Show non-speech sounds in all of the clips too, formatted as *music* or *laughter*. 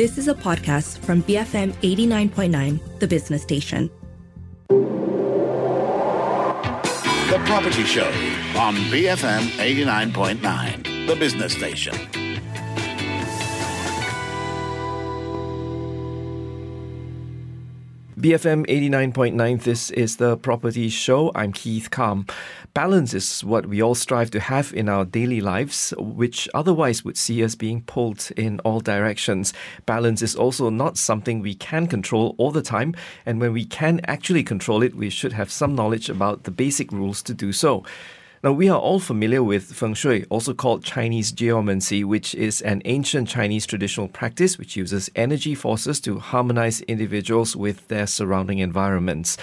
This is a podcast from BFM 89.9, the business station. The Property Show on BFM 89.9, the business station. BFM 89.9, this is the Property Show. I'm Keith Kam. Balance is what we all strive to have in our daily lives, which otherwise would see us being pulled in all directions. Balance is also not something we can control all the time, and when we can actually control it, we should have some knowledge about the basic rules to do so. Now, we are all familiar with feng shui, also called Chinese geomancy, which is an ancient Chinese traditional practice which uses energy forces to harmonize individuals with their surrounding environments.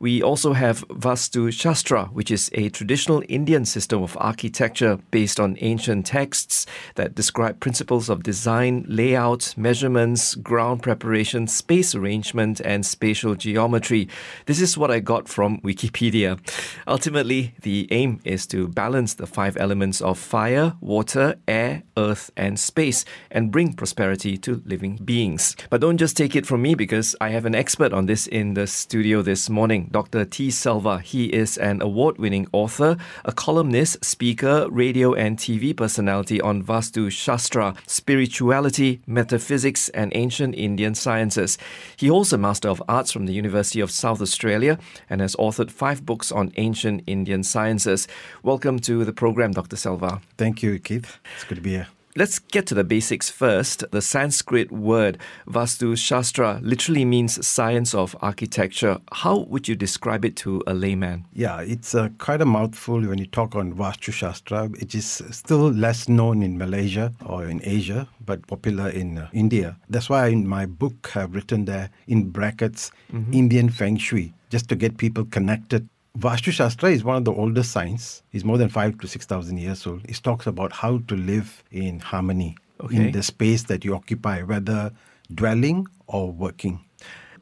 We also have Vastu Shastra, which is a traditional Indian system of architecture based on ancient texts that describe principles of design, layout, measurements, ground preparation, space arrangement, and spatial geometry. This is what I got from Wikipedia. Ultimately, the aim is to balance the five elements of fire, water, air, earth, and space and bring prosperity to living beings. But don't just take it from me because I have an expert on this in the studio this morning. Dr. T. Selva. He is an award winning author, a columnist, speaker, radio and TV personality on Vastu Shastra, spirituality, metaphysics, and ancient Indian sciences. He holds a Master of Arts from the University of South Australia and has authored five books on ancient Indian sciences. Welcome to the program, Dr. Selva. Thank you, Keith. It's good to be here. Let's get to the basics first. The Sanskrit word Vastu Shastra literally means science of architecture. How would you describe it to a layman? Yeah, it's uh, quite a mouthful when you talk on Vastu Shastra. It is still less known in Malaysia or in Asia, but popular in uh, India. That's why in my book I've written there in brackets mm-hmm. Indian Feng Shui, just to get people connected Vastu Shastra is one of the oldest science. It's more than five to six thousand years old. It talks about how to live in harmony okay. in the space that you occupy, whether dwelling or working.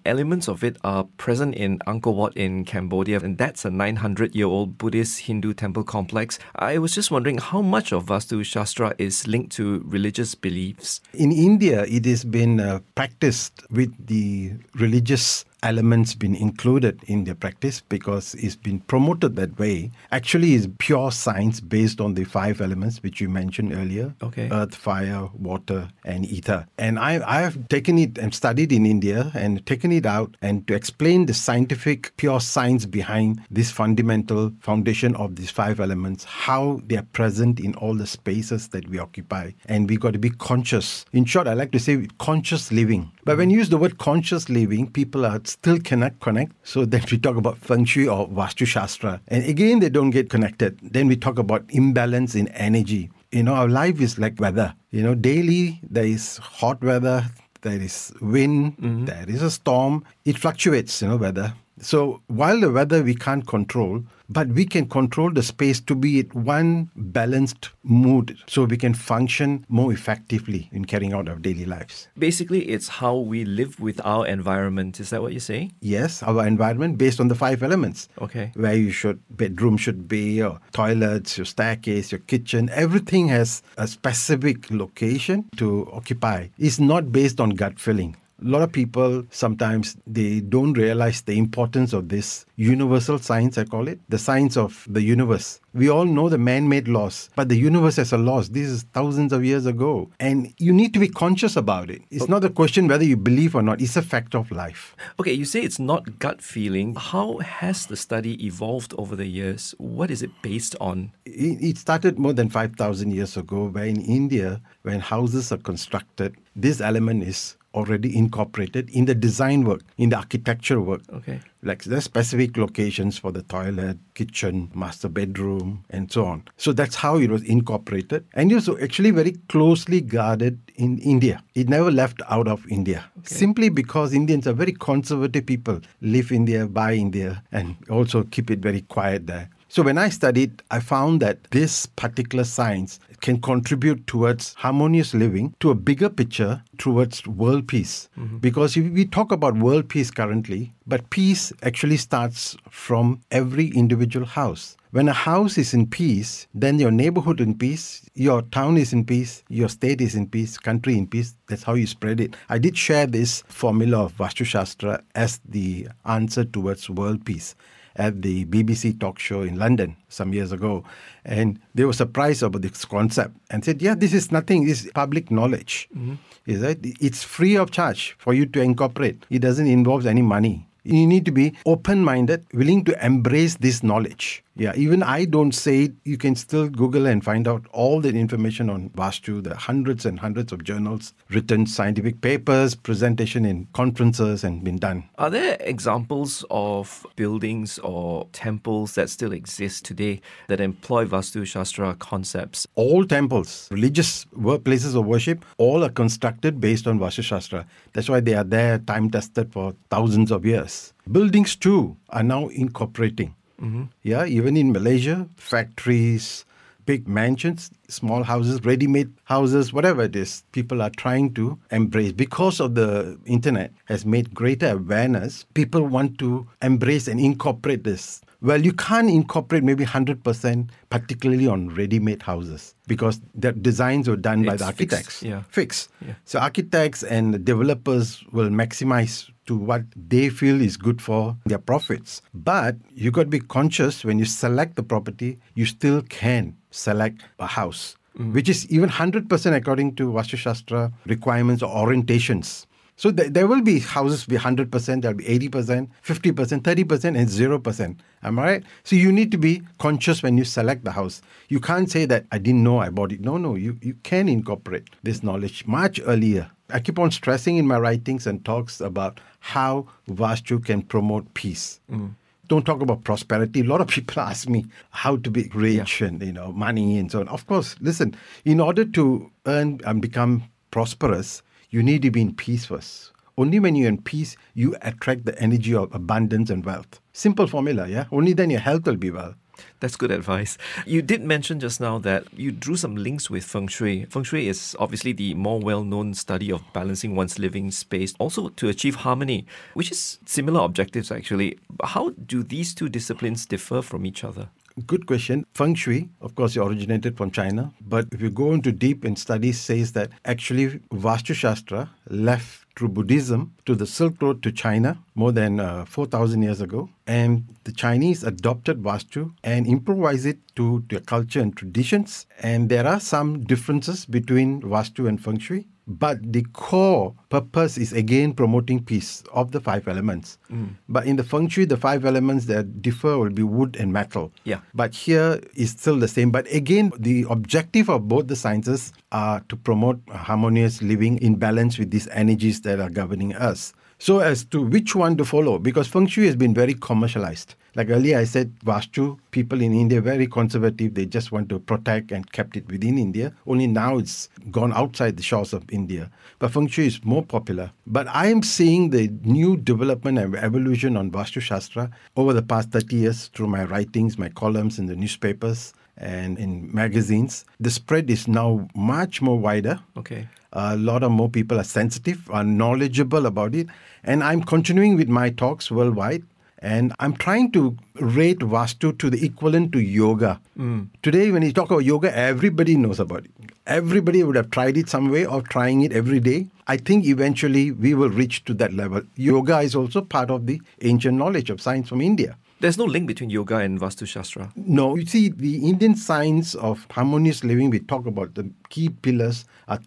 Elements of it are present in Angkor Wat in Cambodia, and that's a 900 year old Buddhist Hindu temple complex. I was just wondering how much of Vastu Shastra is linked to religious beliefs? In India, it has been uh, practiced with the religious elements been included in their practice because it's been promoted that way. Actually is pure science based on the five elements which you mentioned earlier okay. earth fire water and ether. And i i have taken it and studied in india and taken it out and to explain the scientific pure science behind this fundamental foundation of these five elements how they are present in all the spaces that we occupy. And we got to be conscious. In short i like to say conscious living. But when mm-hmm. you use the word conscious living people are still cannot connect. So then we talk about feng shui or vastu shastra. And again, they don't get connected. Then we talk about imbalance in energy. You know, our life is like weather. You know, daily there is hot weather, there is wind, mm-hmm. there is a storm. It fluctuates, you know, weather. So while the weather we can't control, but we can control the space to be at one balanced mood so we can function more effectively in carrying out our daily lives. Basically, it's how we live with our environment. Is that what you say? Yes, our environment based on the five elements. Okay. Where you should bedroom should be, your toilets, your staircase, your kitchen, everything has a specific location to occupy. It's not based on gut feeling a lot of people sometimes they don't realize the importance of this universal science i call it the science of the universe. We all know the man-made laws but the universe has a laws. This is thousands of years ago and you need to be conscious about it. It's okay. not a question whether you believe or not. It's a fact of life. Okay you say it's not gut feeling. How has the study evolved over the years? What is it based on? It, started more than 5000 years ago where in india when houses are constructed this element is already incorporated in the design work, in the architecture work. Okay. Like there's specific locations for the toilet, kitchen, master bedroom, and so on. So that's how it was incorporated. And it was actually very closely guarded in India. It never left out of India. Okay. Simply because Indians are very conservative people, live in India, buy in India, and also keep it very quiet there. So when I studied, I found that this particular science can contribute towards harmonious living to a bigger picture towards world peace. Mm-hmm. Because if we talk about world peace currently, but peace actually starts from every individual house. When a house is in peace, then your neighborhood in peace, your town is in peace, your state is in peace, country in peace. That's how you spread it. I did share this formula of Vastu Shastra as the answer towards world peace at the BBC talk show in London some years ago. And they were surprised about this concept and said, Yeah, this is nothing, this is public knowledge. Mm-hmm. Is that it's free of charge for you to incorporate. It doesn't involve any money. You need to be open minded, willing to embrace this knowledge. Yeah, even I don't say it, you can still Google and find out all the information on Vastu, the hundreds and hundreds of journals, written scientific papers, presentation in conferences, and been done. Are there examples of buildings or temples that still exist today that employ Vastu Shastra concepts? all temples, religious wo- places of worship, all are constructed based on Vastu Shastra. That's why they are there, time tested for thousands of years. Buildings too are now incorporating. Mm-hmm. Yeah, even in Malaysia, factories, big mansions, small houses, ready-made houses, whatever it is, people are trying to embrace because of the internet has made greater awareness. People want to embrace and incorporate this. Well, you can't incorporate maybe 100%, particularly on ready-made houses, because the designs were done by It's the fixed, architects. yeah. Fix. Yeah. So architects and developers will maximize to what they feel is good for their profits. But you got to be conscious when you select the property, you still can select a house, mm. which is even 100% according to Vastu Shastra requirements or orientations. So th- there will be houses be 100%, there'll be 80%, 50%, 30%, and 0%. Am I right? So you need to be conscious when you select the house. You can't say that I didn't know I bought it. No, no, you, you can incorporate this knowledge much earlier. I keep on stressing in my writings and talks about how Vastu can promote peace. Mm. Don't talk about prosperity. A lot of *laughs* people ask me how to be rich and you know money and so on. Of course, listen. In order to earn and become prosperous, you need to be in peace first. Only when you're in peace, you attract the energy of abundance and wealth. Simple formula, yeah? Only then your health will be well. That's good advice. You did mention just now that you drew some links with Feng Shui. Feng Shui is obviously the more well known study of balancing one's living space, also to achieve harmony, which is similar objectives actually. How do these two disciplines differ from each other? Good question. Feng Shui, of course, originated from China, but if you go into deep in studies, says that actually Vastu Shastra left through Buddhism to the Silk Road to China more than uh, 4,000 years ago. And the Chinese adopted Vastu and improvised it to their culture and traditions. And there are some differences between Vastu and Feng Shui. But the core purpose is again promoting peace of the five elements. Mm. But in the feng shui, the five elements that differ will be wood and metal. Yeah. But here is still the same. But again, the objective of both the sciences are to promote harmonious living in balance with these energies that are governing us. So, as to which one to follow, because feng shui has been very commercialized. Like earlier, I said, Vastu, people in India, very conservative. They just want to protect and kept it within India. Only now it's gone outside the shores of India. But feng shui is more popular. But I am seeing the new development and evolution on Vastu Shastra over the past 30 years through my writings, my columns in the newspapers and in magazines. The spread is now much more wider. Okay. A lot of more people are sensitive, are knowledgeable about it. And I'm continuing with my talks worldwide. And I'm trying to rate Vastu to the equivalent to yoga. Hmm. Today, when you talk about yoga, everybody knows about it. Everybody would have tried it some way or trying it every day. I think eventually we will reach to that level. Yoga is also part of the ancient knowledge of science from India. There's no link between yoga and Vastu Shastra. No, you see, the Indian science of harmonious living, we talk about the key pillars are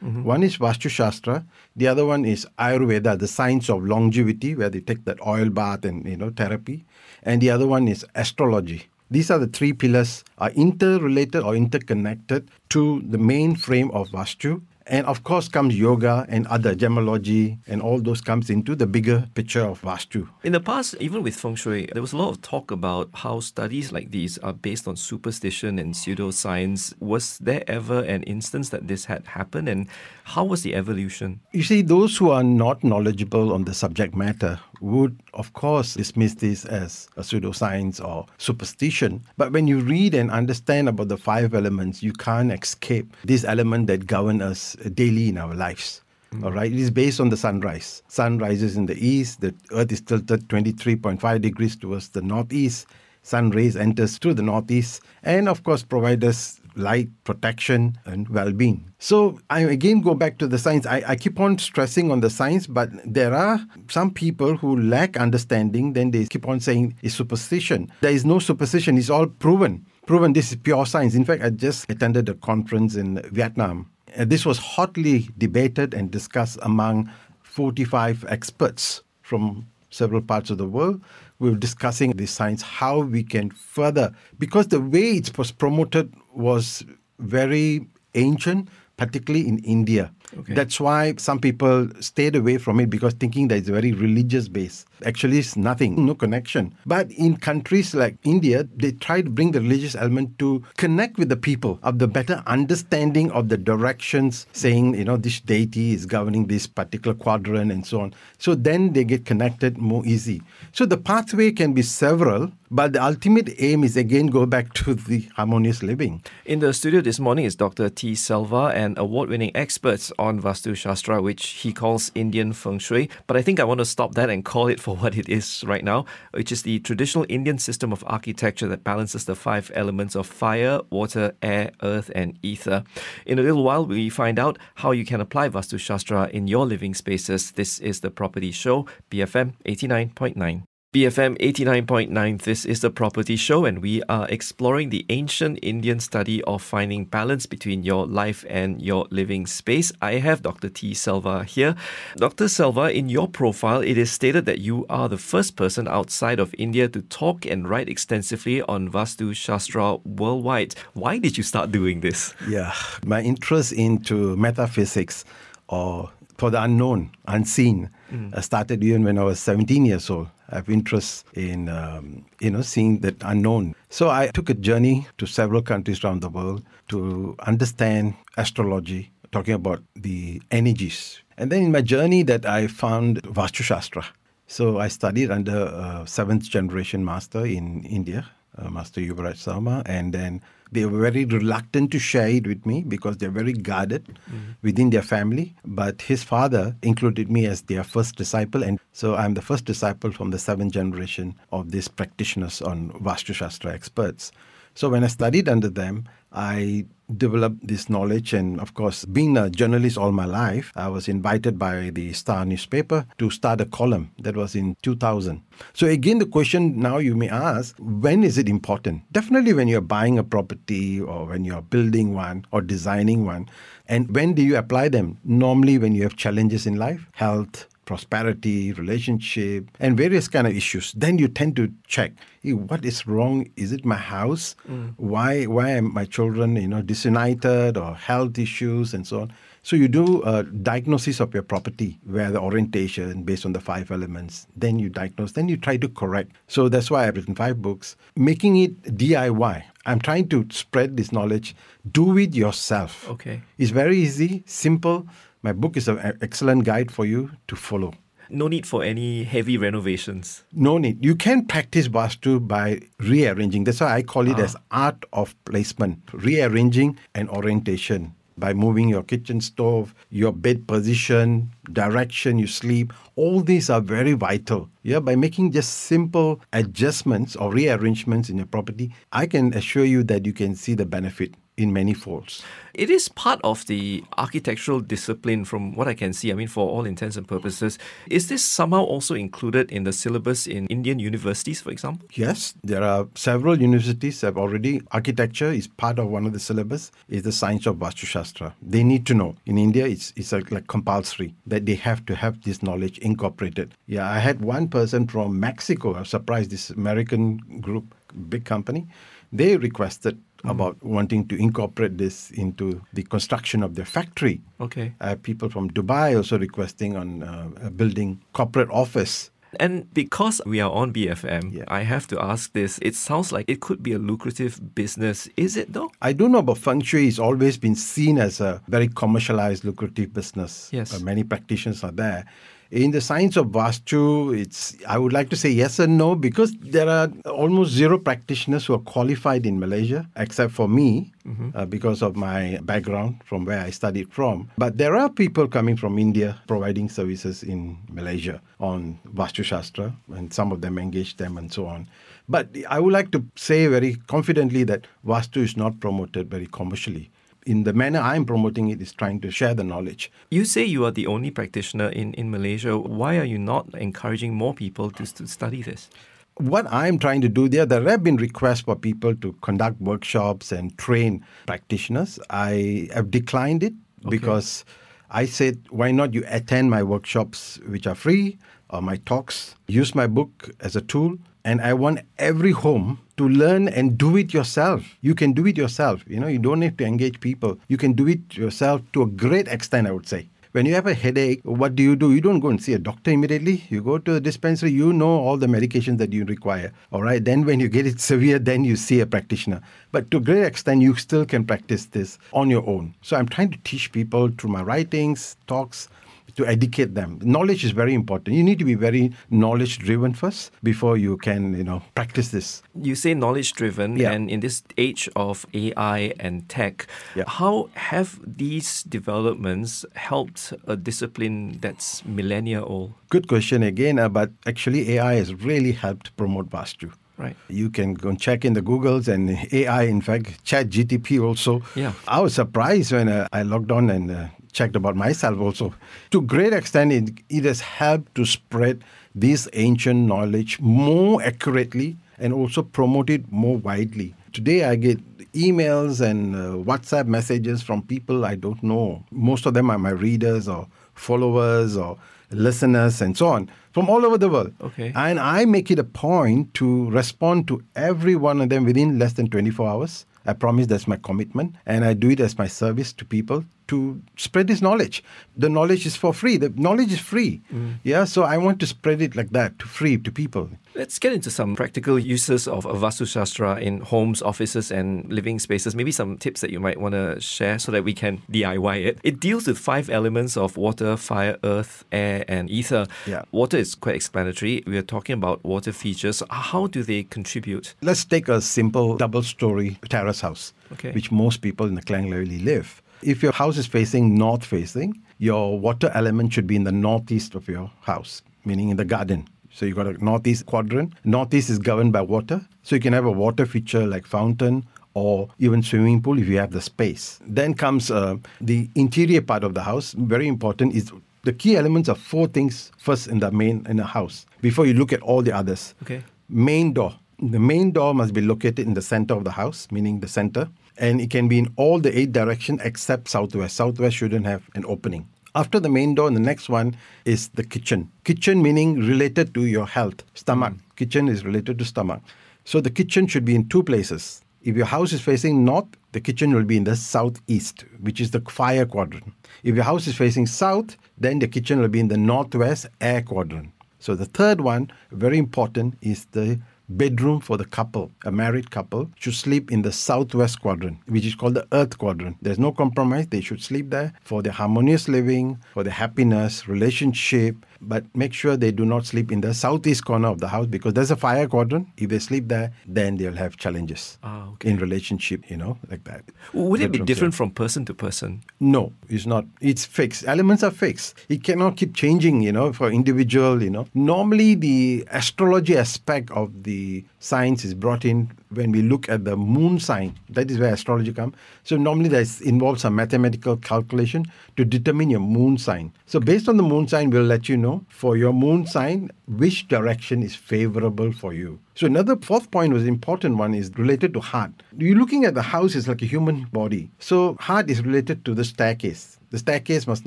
3 One is Vastu Shastra, the other one is Ayurveda, the science of longevity, where they take that oil bath and you know therapy, and the other one is astrology. These are the three pillars are interrelated or interconnected to the main frame of Vastu. And of course comes yoga and other gemology and all those comes into the bigger picture of Vastu. In the past, even with feng shui, there was a lot of talk about how studies like these are based on superstition and pseudoscience. Was there ever an instance that this had happened, and how was the evolution? You see, those who are not knowledgeable on the subject matter would, of course, dismiss this as a pseudoscience or superstition. But when you read and understand about the five elements, you can't escape this element that govern us daily in our lives. Mm. All right, it is based on the sunrise. Sun rises in the east, the earth is tilted 23.5 degrees towards the northeast. Sun rays enters through the northeast and of course provide us light, protection, and well-being. So I again go back to the science. I, I keep on stressing on the science, but there are some people who lack understanding, then they keep on saying it's superstition. There is no superstition, it's all proven. Proven this is pure science. In fact, I just attended a conference in Vietnam uh, this was hotly debated and discussed among 45 experts from several parts of the world. We were discussing this science, how we can further, because the way it was promoted was very ancient, particularly in India. Okay. That's why some people stayed away from it because thinking that it's a very religious base. Actually, it's nothing, no connection. But in countries like India, they try to bring the religious element to connect with the people of the better understanding of the directions, saying, you know, this deity is governing this particular quadrant and so on. So then they get connected more easy. So the pathway can be several, but the ultimate aim is again go back *laughs* to the harmonious living. In the studio this morning is Dr. T. Selva an award winning experts on Vastu Shastra, which he calls Indian Feng Shui. But I think I want to stop that and call it for what it is right now, which is the traditional Indian system of architecture that balances the five elements of fire, water, air, earth, and ether. In a little while, we find out how you can apply Vastu Shastra in your living spaces. This is the Property Show, BFM 89.9. BFM 89.9, this is the property show, and we are exploring the ancient Indian study of finding balance between your life and your living space. I have Dr. T. Selva here. Dr. Selva, in your profile, it is stated that you are the first person outside of India to talk and write extensively on Vastu Shastra worldwide. Why did you start doing this? Yeah, my interest into metaphysics or for the unknown, unseen, mm. started even when I was 17 years old. I have interest in um, you know seeing that unknown. So I took a journey to several countries around the world to understand astrology, talking about the energies. And then in my journey that I found Vastu Shastra. So I studied under a seventh generation master in India, uh, Master Yuvraj Sarma, and then they were very reluctant to share it with me because they're very guarded mm-hmm. within their family. But his father included me as their first disciple. And so I'm the first disciple from the seventh generation of these practitioners on Vastu Shastra experts. So when I studied under them, I developed this knowledge. And of course, being a journalist all my life, I was invited by the Star newspaper to start a column. That was in 2000. So, again, the question now you may ask when is it important? Definitely when you're buying a property or when you're building one or designing one. And when do you apply them? Normally, when you have challenges in life, health, prosperity, relationship, and various kind of issues. Then you tend to check hey, what is wrong. Is it my house? Mm. Why why are my children you know disunited or health issues and so on? So you do a diagnosis of your property where the orientation based on the five elements. Then you diagnose. Then you try to correct. So that's why I've written five books, making it DIY. I'm trying to spread this knowledge. Do it yourself. Okay. It's very easy, simple my book is an excellent guide for you to follow. No need for any heavy renovations. No need. You can practice Vastu by rearranging. That's why I call it ah. as art of placement, rearranging and orientation by moving your kitchen stove, your bed position, direction you sleep. All these are very vital. Yeah, by making just simple adjustments or rearrangements in your property, I can assure you that you can see the benefit in many folds. It is part of the architectural discipline from what I can see. I mean, for all intents and purposes. Is this somehow also included in the syllabus in Indian universities, for example? Yes, there are several universities have already, architecture is part of one of the syllabus, is the science of Vastu Shastra. They need to know. In India, it's, it's like, like compulsory that they have to have this knowledge incorporated. Yeah, I had one person from Mexico, I was surprised, this American group, big company, they requested mm. about wanting to incorporate this into the construction of their factory. Okay. Uh, people from Dubai also requesting on uh, building corporate office. And because we are on BFM, yeah. I have to ask this. It sounds like it could be a lucrative business. Is it though? I don't know, but feng shui has always been seen as a very commercialized, lucrative business. Yes. Uh, many practitioners are there. In the science of Vastu, it's I would like to say yes and no because there are almost zero practitioners who are qualified in Malaysia, except for me, mm-hmm. uh, because of my background from where I studied from. But there are people coming from India providing services in Malaysia on Vastu Shastra, and some of them engage them and so on. But I would like to say very confidently that Vastu is not promoted very commercially in the manner I'm promoting it is trying to share the knowledge. You say you are the only practitioner in, in Malaysia. Why are you not encouraging more people to, to study this? What I'm trying to do there, there have been requests for people to conduct workshops and train practitioners. I have declined it okay. because I said, why not you attend my workshops, which are free, or my talks, use my book as a tool, and I want every home to learn and do it yourself. You can do it yourself. You know, you don't need to engage people. You can do it yourself to a great extent, I would say. When you have a headache, what do you do? You don't go and see a doctor immediately. You go to a dispensary, you know all the medications that you require. All right. Then, when you get it *laughs* severe, then you see a practitioner. But to a great extent, you still can practice this on your own. So, I'm trying to teach people through my writings, talks, to educate them. Knowledge is very important. You need to be very knowledge driven first before you can, you know, practice this. You say knowledge driven, yeah. and in this age of AI and tech, yeah. how have these developments helped a discipline that's millennia old? Good question again, uh, but actually AI has really helped promote Vastu. Right. You can go and check in the Googles and AI, in fact, Chat GTP also. Yeah. I was surprised when uh, I logged on and uh, checked about myself also. To great extent, it, it has helped to spread this ancient knowledge more accurately and also promote it more widely. Today, I get emails and uh, WhatsApp messages from people I don't know. Most of them are my readers or followers or listeners and so on from all over the world. Okay. And I make it a point to respond to every one of them within less than 24 hours. I promise that's my commitment, and I do it as my service to people to spread this knowledge. The knowledge is for free. The knowledge is free. Mm. Yeah, so I want to spread it like that to free to people. Let's get into some practical uses of Vastu Shastra in homes, offices, and living spaces. Maybe some tips that you might want to share so that we can DIY it. It deals with five elements of water, fire, earth, air, and ether. Yeah. Water is quite explanatory. We are talking about water features. How do they contribute? Let's take a simple double story terrace house, okay. which most people in the Klang live. If your house is facing north facing, your water element should be in the northeast of your house, meaning in the garden. So you got a northeast quadrant. Northeast is governed by water. So you can have a water feature like fountain or even swimming pool if you have the space. Then comes uh, the interior part of the house. Very important is the key elements are four things first in the main in the house before you look at all the others. Okay. Main door. The main door must be located in the center of the house, meaning the center and it can be in all the eight directions except southwest. Southwest shouldn't have an opening. After the main door, the next one is the kitchen. Kitchen meaning related to your health. Stomach. Mm. Kitchen is related to stomach. So the kitchen should be in two places. If your house is facing north, the kitchen will be in the southeast, which is the fire quadrant. If your house is facing south, then the kitchen will be in the northwest air quadrant. So the third one, very important, is the bedroom for the couple, a married couple, should sleep in the southwest quadrant, which is called the earth quadrant. There's no compromise. They should sleep there for their harmonious living, for their happiness, relationship, but make sure they do not sleep in the southeast corner of the house because there's a fire quadrant. If they sleep there, then they'll have challenges ah, okay. in relationship, you know, like that. Would it be different from person to person? No, it's not. It's fixed. Elements are fixed. It cannot keep changing, you know, for individual, you know. Normally, the astrology aspect of the science is brought in when we look at the moon sign. That is where astrology comes. So normally that involves some mathematical calculation to determine your moon sign. So based on the moon sign, we'll let you know for your moon sign which direction is favorable for you. So another fourth point was important one is related to heart. You're looking at the house is like a human body. So heart is related to the staircase. The staircase must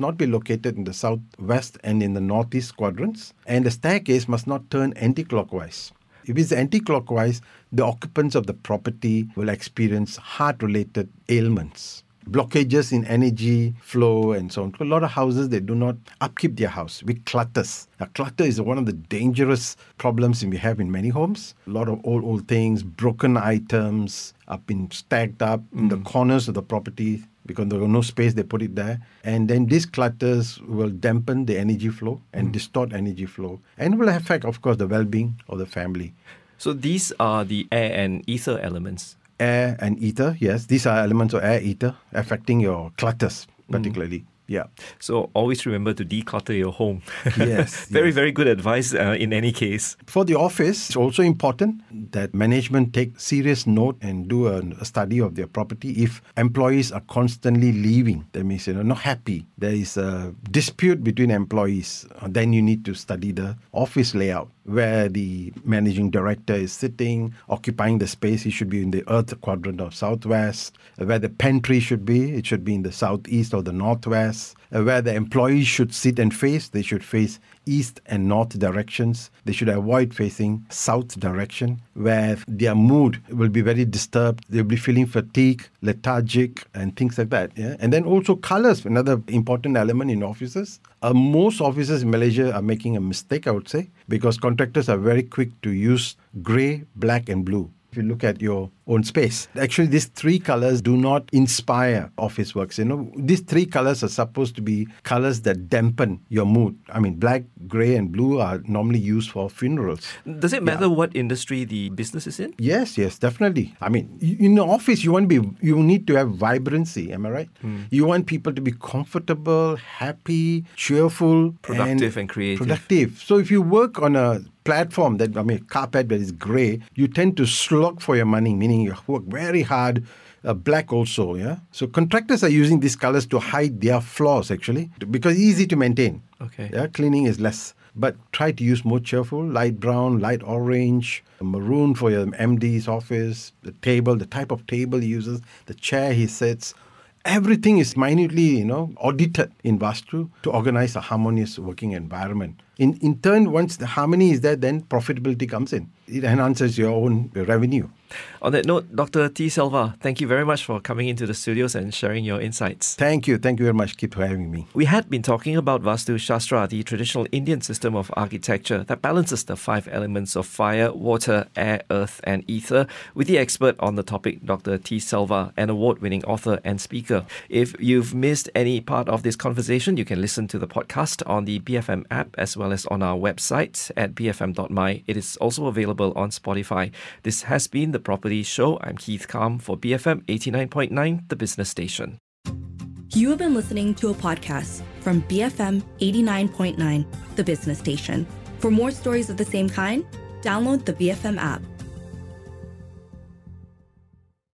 not be located in the southwest and in the northeast quadrants, and the staircase must not turn anti-clockwise. If it's anti-clockwise, the occupants of the property will experience heart-related ailments blockages in energy flow and so on. A lot of houses they do not upkeep their house with clutters. Now, clutter is one of the dangerous problems we have in many homes. A lot of old old things, broken items, have been stacked up mm. in the mm. corners of the property because there was no space, they put it there. And then these clutters will dampen the energy flow and mm. distort energy flow and will affect, of course, the well being of the family. So these are the air and ether elements. Air and ether, yes, these are elements of air ether affecting your clutters, particularly. Mm. Yeah. So always remember to declutter your home. Yes, *laughs* very, yes. very good advice uh, in any case. For the office, it's also important that management take serious note and do a, a study of their property. If employees are constantly leaving, that means you know not happy. There is a dispute between employees. uh, Then you need to study the office layout where the managing director is sitting, occupying the space. He should be in the earth quadrant of southwest. Where the pantry should be, it should be in the southeast or the northwest. Where the employees should sit and face, they should face east and north directions. They should avoid facing south direction, where their mood will be very disturbed. They'll be feeling fatigue, lethargic, and things like that. Yeah? And then also colors, another important element in offices. Uh, most offices in Malaysia are making a mistake, I would say, because contractors are very quick to use grey, black, and blue. If you look at your own space, actually, these three colors do not inspire office works. You know, these three colors are supposed to be colors that dampen your mood. I mean, black, gray, and blue are normally used for funerals. Does it matter what industry the business is in? Yes, yes, definitely. I mean, in the office, you want to be, you need to have vibrancy. Am I right? Hmm. You want people to be comfortable, happy, cheerful, Productive and creative. Productive. So if you work on a platform that I mean, carpet that is grey, you tend to slog for your money, meaning you work very hard. Uh, black also, yeah. So contractors are using these colors to hide their flaws actually, because easy to maintain. Okay. Yeah, cleaning is less. But try to use more cheerful, light brown, light orange, maroon for your MD's office, the table, the type of table he uses, the chair he sits. Everything is minutely, you know, audited in Vastu to organize a harmonious working environment. In, in turn, once the harmony is there, then profitability comes in. It enhances your own revenue. On that note, Dr. T. Selva, thank you very much for coming into the studios and sharing your insights. Thank you. Thank you very much, Keith having me. We had been talking about Vastu Shastra, the traditional Indian system of architecture that balances the five elements of fire, water, air, earth, and ether, with the expert on the topic, Dr. T. Selva, an award winning author and speaker. If you've missed any part of this conversation, you can listen to the podcast on the BFM app as well as on our website at bfm.my. It is also available on Spotify. This has been the Property Show. I'm Keith Kam for BFM 89.9, the business station. You have been listening to a podcast from BFM 89.9, the business station. For more stories of the same kind, download the BFM app.